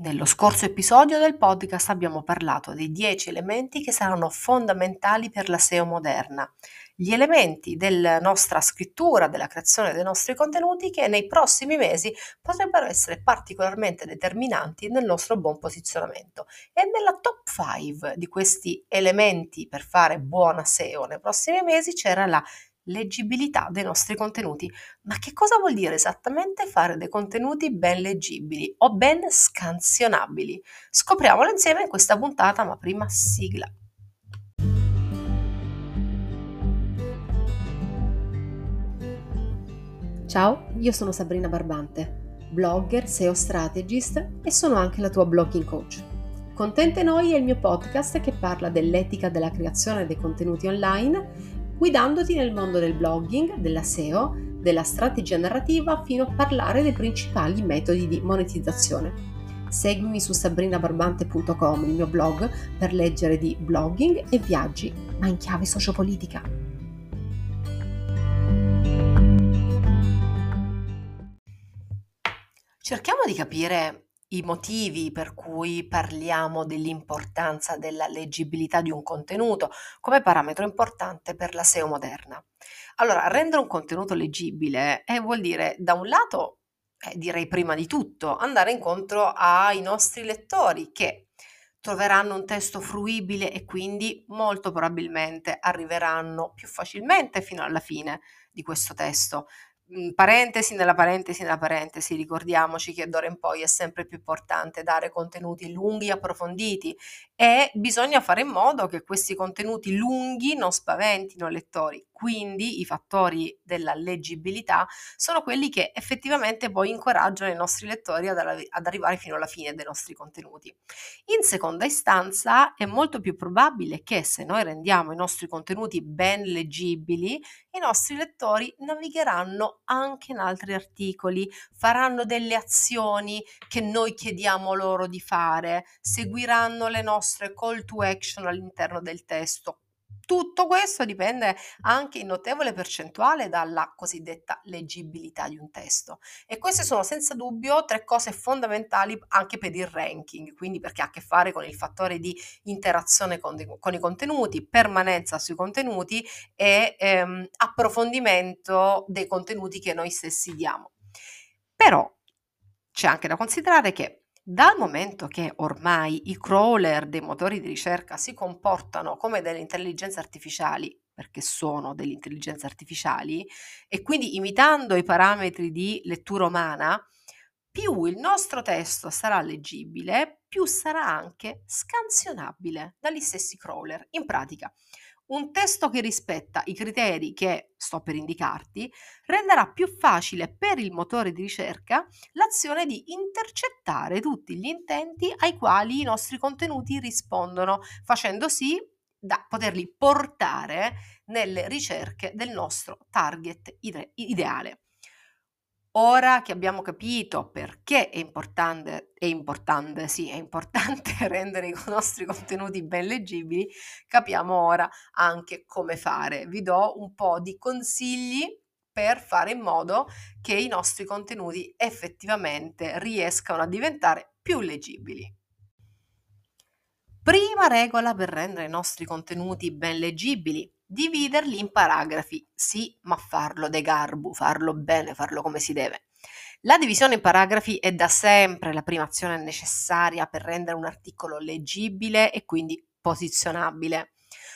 Nello scorso episodio del podcast abbiamo parlato dei 10 elementi che saranno fondamentali per la SEO moderna, gli elementi della nostra scrittura, della creazione dei nostri contenuti che nei prossimi mesi potrebbero essere particolarmente determinanti nel nostro buon posizionamento. E nella top 5 di questi elementi per fare buona SEO nei prossimi mesi c'era la leggibilità dei nostri contenuti. Ma che cosa vuol dire esattamente fare dei contenuti ben leggibili o ben scansionabili? Scopriamolo insieme in questa puntata, ma prima sigla. Ciao, io sono Sabrina Barbante, blogger, SEO strategist e sono anche la tua blogging coach. Contente Noi è il mio podcast che parla dell'etica della creazione dei contenuti online guidandoti nel mondo del blogging, della SEO, della strategia narrativa fino a parlare dei principali metodi di monetizzazione. Seguimi su sabrinabarbante.com, il mio blog, per leggere di blogging e viaggi, ma in chiave sociopolitica. Cerchiamo di capire i motivi per cui parliamo dell'importanza della leggibilità di un contenuto come parametro importante per la SEO moderna. Allora, rendere un contenuto leggibile eh, vuol dire, da un lato, eh, direi prima di tutto, andare incontro ai nostri lettori che troveranno un testo fruibile e quindi molto probabilmente arriveranno più facilmente fino alla fine di questo testo parentesi nella parentesi nella parentesi, ricordiamoci che d'ora in poi è sempre più importante dare contenuti lunghi e approfonditi e bisogna fare in modo che questi contenuti lunghi non spaventino i lettori. Quindi i fattori della leggibilità sono quelli che effettivamente poi incoraggiano i nostri lettori ad, ad arrivare fino alla fine dei nostri contenuti. In seconda istanza è molto più probabile che se noi rendiamo i nostri contenuti ben leggibili, i nostri lettori navigheranno anche in altri articoli, faranno delle azioni che noi chiediamo loro di fare, seguiranno le nostre call to action all'interno del testo, tutto questo dipende anche in notevole percentuale dalla cosiddetta leggibilità di un testo e queste sono senza dubbio tre cose fondamentali anche per il ranking, quindi perché ha a che fare con il fattore di interazione con, con i contenuti, permanenza sui contenuti e ehm, approfondimento dei contenuti che noi stessi diamo. Però c'è anche da considerare che dal momento che ormai i crawler dei motori di ricerca si comportano come delle intelligenze artificiali, perché sono delle intelligenze artificiali, e quindi imitando i parametri di lettura umana, più il nostro testo sarà leggibile, più sarà anche scansionabile dagli stessi crawler. In pratica, un testo che rispetta i criteri che sto per indicarti renderà più facile per il motore di ricerca l'azione di intercettare tutti gli intenti ai quali i nostri contenuti rispondono, facendo sì da poterli portare nelle ricerche del nostro target ide- ideale. Ora che abbiamo capito perché è importante, è importante, sì, è importante rendere i nostri contenuti ben leggibili, capiamo ora anche come fare. Vi do un po' di consigli per fare in modo che i nostri contenuti effettivamente riescano a diventare più leggibili. Prima regola per rendere i nostri contenuti ben leggibili dividerli in paragrafi, sì, ma farlo de garbu, farlo bene, farlo come si deve. La divisione in paragrafi è da sempre la prima azione necessaria per rendere un articolo leggibile e quindi posizionabile.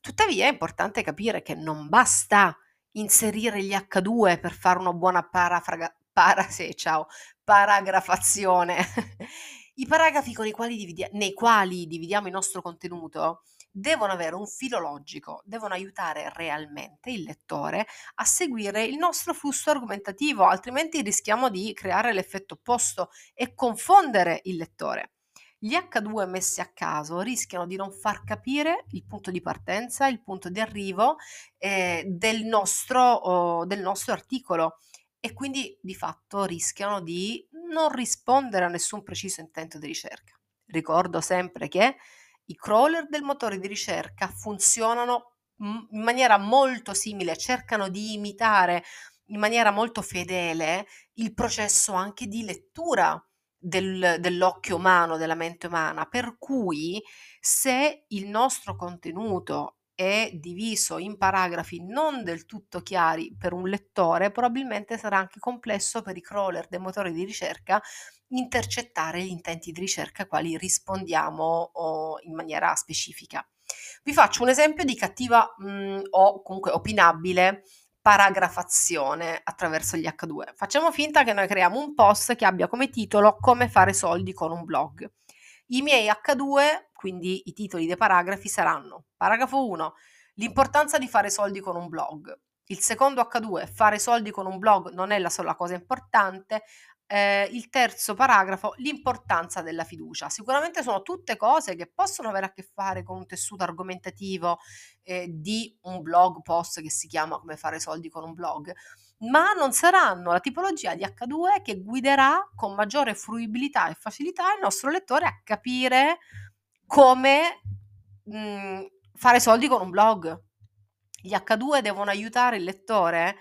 Tuttavia è importante capire che non basta inserire gli H2 per fare una buona parafraga, para, sì, ciao, paragrafazione. I paragrafi quali dividia- nei quali dividiamo il nostro contenuto devono avere un filo logico, devono aiutare realmente il lettore a seguire il nostro flusso argomentativo, altrimenti rischiamo di creare l'effetto opposto e confondere il lettore. Gli H2 messi a caso rischiano di non far capire il punto di partenza, il punto di arrivo eh, del, nostro, oh, del nostro articolo e quindi di fatto rischiano di non rispondere a nessun preciso intento di ricerca. Ricordo sempre che i crawler del motore di ricerca funzionano in maniera molto simile, cercano di imitare in maniera molto fedele il processo anche di lettura del, dell'occhio umano, della mente umana, per cui se il nostro contenuto è diviso in paragrafi non del tutto chiari per un lettore, probabilmente sarà anche complesso per i crawler dei motori di ricerca intercettare gli intenti di ricerca quali rispondiamo in maniera specifica. Vi faccio un esempio di cattiva mh, mm, o comunque opinabile paragrafazione attraverso gli H2. Facciamo finta che noi creiamo un post che abbia come titolo come fare soldi con un blog. I miei H2, quindi i titoli dei paragrafi, saranno paragrafo 1, l'importanza di fare soldi con un blog. Il secondo H2, fare soldi con un blog non è la sola cosa importante, eh, il terzo paragrafo, l'importanza della fiducia. Sicuramente sono tutte cose che possono avere a che fare con un tessuto argomentativo eh, di un blog post che si chiama come fare soldi con un blog, ma non saranno la tipologia di H2 che guiderà con maggiore fruibilità e facilità il nostro lettore a capire come mh, mhmm, fare soldi con un blog. Gli H2 devono aiutare il lettore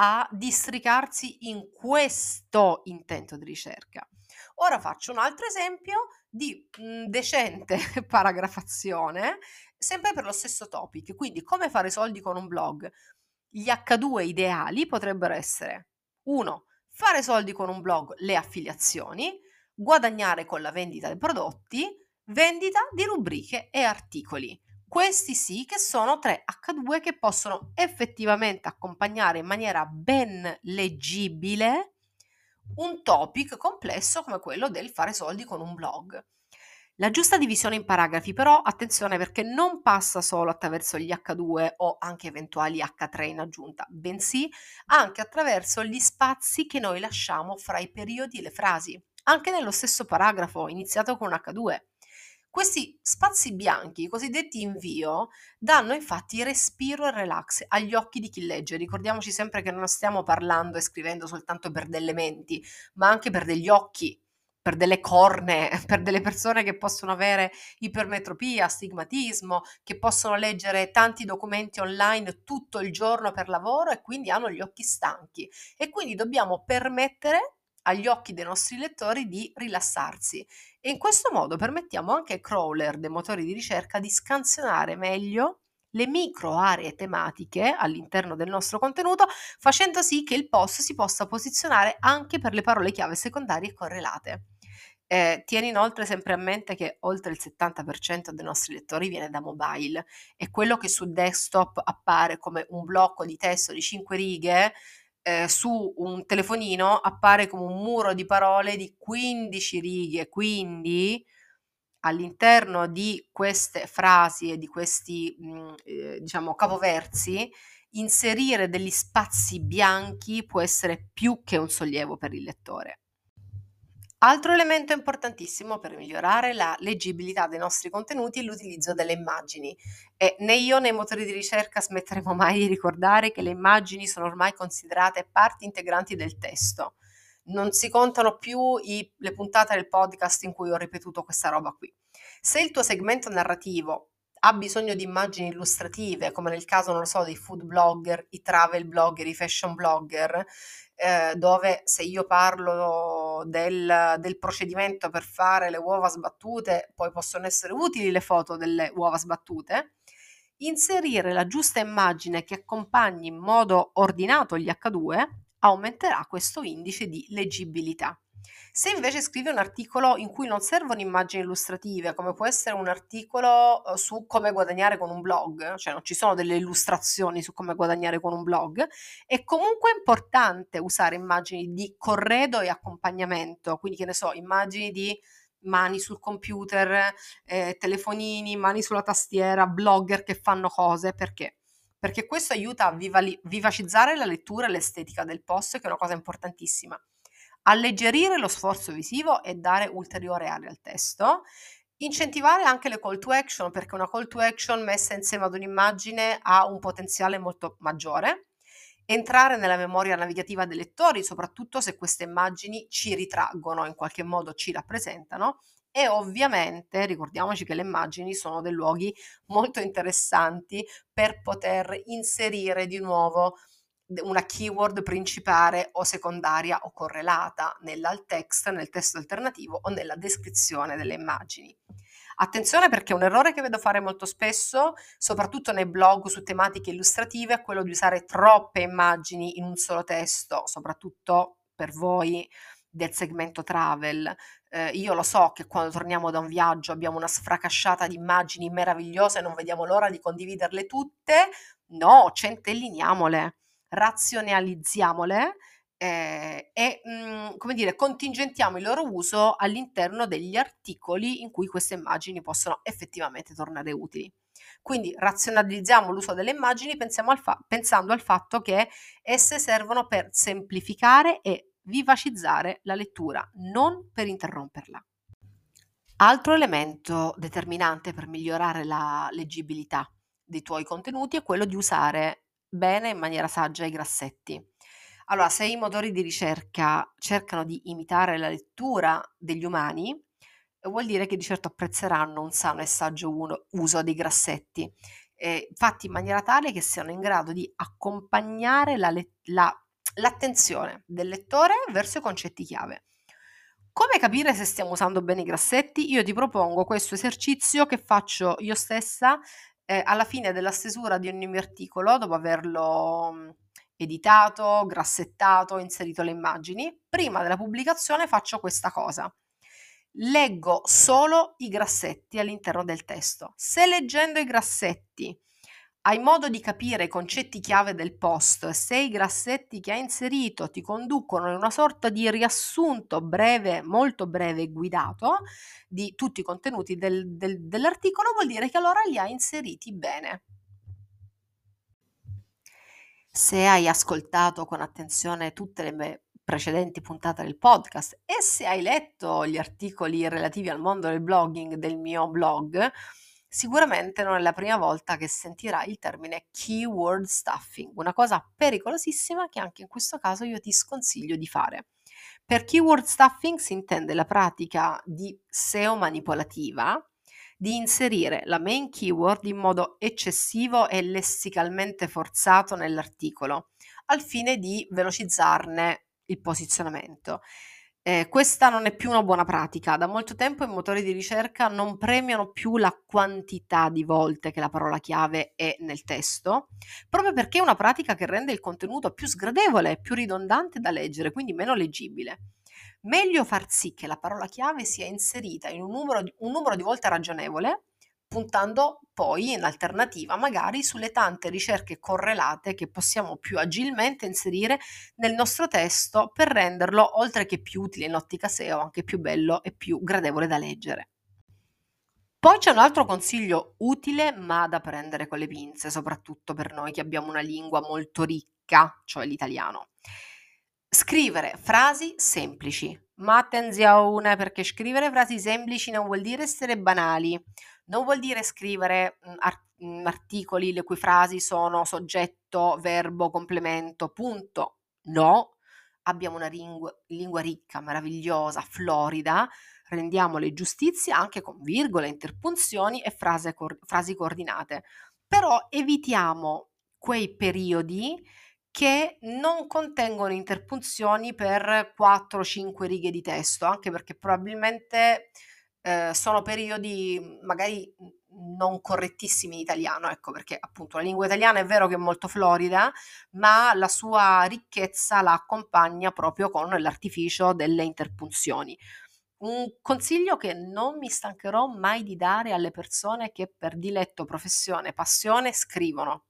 a districarsi in questo intento di ricerca. Ora faccio un altro esempio di mh, mhmm, decente paragrafazione, sempre per lo stesso topic, quindi come fare soldi con un blog. Gli H2 ideali potrebbero essere 1. Fare soldi con un blog, le affiliazioni, guadagnare con la vendita dei prodotti, vendita di rubriche e articoli. Questi sì che sono tre H2 che possono effettivamente accompagnare in maniera ben leggibile un topic complesso come quello del fare soldi con un blog. La giusta divisione in paragrafi però, attenzione perché non passa solo attraverso gli H2 o anche eventuali H3 in aggiunta, bensì anche attraverso gli spazi che noi lasciamo fra i periodi e le frasi, anche nello stesso paragrafo iniziato con H2. Questi spazi bianchi, i cosiddetti invio, danno infatti respiro e relax agli occhi di chi legge. Ricordiamoci sempre che non stiamo parlando e scrivendo soltanto per delle menti, ma anche per degli occhi, per delle corne, per delle persone che possono avere ipermetropia, astigmatismo, che possono leggere tanti documenti online tutto il giorno per lavoro e quindi hanno gli occhi stanchi. E quindi dobbiamo permettere agli occhi dei nostri lettori di rilassarsi e in questo modo permettiamo anche ai crawler dei motori di ricerca di scansionare meglio le micro aree tematiche all'interno del nostro contenuto, facendo sì che il post si possa posizionare anche per le parole chiave secondarie correlate. Eh, tieni inoltre sempre a mente che oltre il 70% dei nostri lettori viene da mobile e quello che su desktop appare come un blocco di testo di 5 righe eh, su un telefonino appare come un muro di parole di 15 righe, quindi all'interno di queste frasi e di questi mh, mm, eh, diciamo capoversi inserire degli spazi bianchi può essere più che un sollievo per il lettore. Altro elemento importantissimo per migliorare la leggibilità dei nostri contenuti è l'utilizzo delle immagini. E né io né i motori di ricerca smetteremo mai di ricordare che le immagini sono ormai considerate parti integranti del testo. Non si contano più i, le puntate del podcast in cui ho ripetuto questa roba qui. Se il tuo segmento narrativo ha bisogno di immagini illustrative, come nel caso, non lo so, dei food blogger, i travel blogger, i fashion blogger, eh, dove se io parlo del, del, procedimento per fare le uova sbattute, poi possono essere utili le foto delle uova sbattute, inserire la giusta immagine che accompagni in modo ordinato gli H2 aumenterà questo indice di leggibilità. Se invece scrivi un articolo in cui non servono immagini illustrative, come può essere un articolo eh, su come guadagnare con un blog, cioè non ci sono delle illustrazioni su come guadagnare con un blog, è comunque importante usare immagini di corredo e accompagnamento, quindi che ne so, immagini di mani sul computer, eh, telefonini, mani sulla tastiera, blogger che fanno cose, perché? Perché questo aiuta a vivali- vivacizzare la lettura e l'estetica del post, che è una cosa importantissima alleggerire lo sforzo visivo e dare ulteriore aria al testo, incentivare anche le call to action perché una call to action messa insieme ad un'immagine ha un potenziale molto maggiore, entrare nella memoria navigativa dei lettori, soprattutto se queste immagini ci ritraggono, in qualche modo ci rappresentano. E ovviamente ricordiamoci che le immagini sono dei luoghi molto interessanti per poter inserire di nuovo una keyword principale o secondaria o correlata nell'alt text, nel testo alternativo o nella descrizione delle immagini. Attenzione perché un errore che vedo fare molto spesso, soprattutto nei blog su tematiche illustrative, è quello di usare troppe immagini in un solo testo, soprattutto per voi del segmento travel. Eh, io lo so che quando torniamo da un viaggio abbiamo una sfracasciata di immagini meravigliose, non vediamo l'ora di condividerle tutte. No, centelliniamole, razionalizziamole eh, e, mh, mhmm, come dire, contingentiamo il loro uso all'interno degli articoli in cui queste immagini possono effettivamente tornare utili. Quindi razionalizziamo l'uso delle immagini al fa- pensando al fatto che esse servono per semplificare e vivacizzare la lettura, non per interromperla. Altro elemento determinante per migliorare la leggibilità dei tuoi contenuti è quello di usare bene in maniera saggia i grassetti. Allora, se i motori di ricerca cercano di imitare la lettura degli umani, vuol dire che di certo apprezzeranno un sano e saggio uso dei grassetti, eh, fatti in maniera tale che siano in grado di accompagnare la, la, l'attenzione del lettore verso i concetti chiave. Come capire se stiamo usando bene i grassetti? Io ti propongo questo esercizio che faccio io stessa eh, alla fine della stesura di ogni mio articolo, dopo averlo editato, grassettato, inserito le immagini, prima della pubblicazione faccio questa cosa. Leggo solo i grassetti all'interno del testo. Se leggendo i grassetti hai modo di capire i concetti chiave del post, se i grassetti che hai inserito ti conducono in una sorta di riassunto breve, molto breve e guidato di tutti i contenuti del, del, dell'articolo, vuol dire che allora li hai inseriti bene. Se hai ascoltato con attenzione tutte le precedenti puntate del podcast e se hai letto gli articoli relativi al mondo del blogging del mio blog, sicuramente non è la prima volta che sentirai il termine keyword stuffing, una cosa pericolosissima che anche in questo caso io ti sconsiglio di fare. Per keyword stuffing si intende la pratica di SEO manipolativa, di inserire la main keyword in modo eccessivo e lessicalmente forzato nell'articolo, al fine di velocizzarne il posizionamento. Eh, questa non è più una buona pratica. Da molto tempo i motori di ricerca non premiano più la quantità di volte che la parola chiave è nel testo, proprio perché è una pratica che rende il contenuto più sgradevole, più ridondante da leggere, quindi meno leggibile meglio far sì che la parola chiave sia inserita in un numero di, un numero di volte ragionevole, puntando poi in alternativa magari sulle tante ricerche correlate che possiamo più agilmente inserire nel nostro testo per renderlo, oltre che più utile in ottica SEO, anche più bello e più gradevole da leggere. Poi c'è un altro consiglio utile ma da prendere con le pinze, soprattutto per noi che abbiamo una lingua molto ricca, cioè l'italiano. Scrivere frasi semplici, ma attenzione perché scrivere frasi semplici non vuol dire essere banali, non vuol dire scrivere art- mh, articoli le cui frasi sono soggetto, verbo, complemento, punto. No, abbiamo una lingua, lingua ricca, meravigliosa, florida, rendiamole giustizia anche con virgole, interpunzioni e frase cor- frasi coordinate. Però evitiamo quei periodi che non contengono interpunzioni per 4-5 righe di testo, anche perché probabilmente eh, sono periodi magari non correttissimi in italiano, ecco perché appunto la lingua italiana è vero che è molto florida, ma la sua ricchezza la accompagna proprio con l'artificio delle interpunzioni. Un consiglio che non mi stancherò mai di dare alle persone che per diletto, professione, passione scrivono.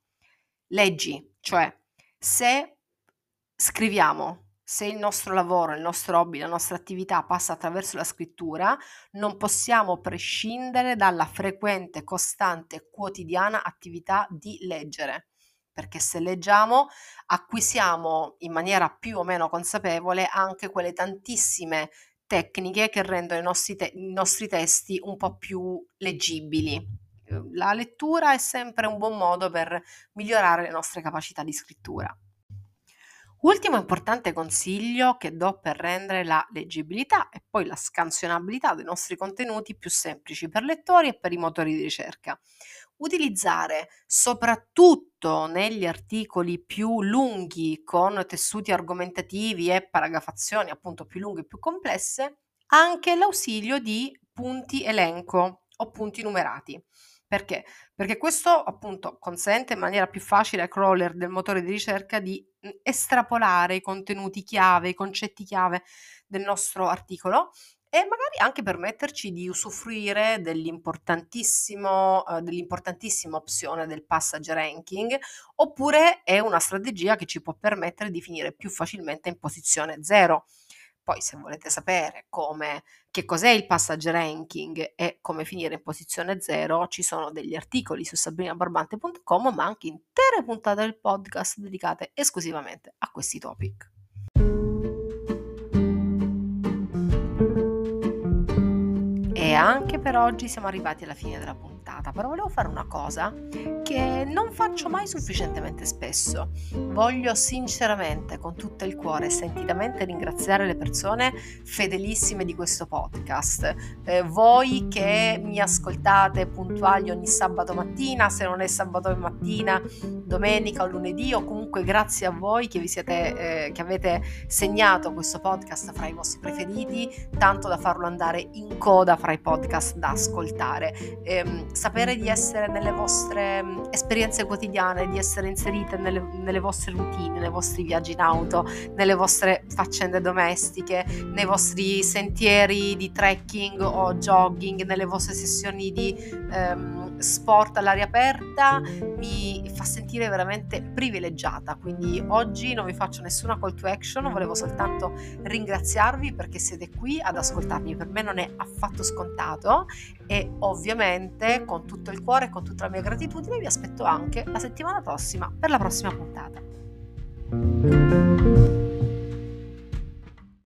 Leggi, cioè se scriviamo, se il nostro lavoro, il nostro hobby, la nostra attività passa attraverso la scrittura, non possiamo prescindere dalla frequente, costante, quotidiana attività di leggere. Perché se leggiamo acquisiamo in maniera più o meno consapevole anche quelle tantissime tecniche che rendono i nostri, te- i nostri testi un po' più leggibili la lettura è sempre un buon modo per migliorare le nostre capacità di scrittura. Ultimo importante consiglio che do per rendere la leggibilità e poi la scansionabilità dei nostri contenuti più semplici per lettori e per i motori di ricerca. Utilizzare soprattutto negli articoli più lunghi con tessuti argomentativi e paragrafazioni appunto più lunghe e più complesse anche l'ausilio di punti elenco o punti numerati. Perché? Perché questo appunto consente in maniera più facile ai crawler del motore di ricerca di mhmm, estrapolare i contenuti chiave, i concetti chiave del nostro articolo e magari anche permetterci di usufruire dell'importantissimo, uh, dell'importantissima opzione del passage ranking, oppure è una strategia che ci può permettere di finire più facilmente in posizione zero. Poi se volete sapere come, che cos'è il passage ranking e come finire in posizione zero, ci sono degli articoli su sabrinabarbante.com, ma anche intere puntate del podcast dedicate esclusivamente a questi topic. E anche per oggi siamo arrivati alla fine della puntata puntata, però volevo fare una cosa che non faccio mai sufficientemente spesso. Voglio sinceramente, con tutto il cuore sentitamente ringraziare le persone fedelissime di questo podcast. Eh, voi che mi ascoltate puntuali ogni sabato mattina, se non è sabato mattina, domenica o lunedì, o comunque grazie a voi che, vi siete, eh, che avete segnato questo podcast fra i vostri preferiti, tanto da farlo andare in coda fra i podcast da ascoltare. Eh, sapere di essere nelle vostre mm, esperienze quotidiane, di essere inserite nelle, nelle vostre routine, nei vostri viaggi in auto, nelle vostre faccende domestiche, nei vostri sentieri di trekking o jogging, nelle vostre sessioni di ehm, sport all'aria aperta, mi fa sentire veramente privilegiata. Quindi oggi non vi faccio nessuna call to action, volevo soltanto ringraziarvi perché siete qui ad ascoltarmi. Per me non è affatto scontato e ovviamente con tutto il cuore e con tutta la mia gratitudine vi aspetto anche la settimana prossima per la prossima puntata.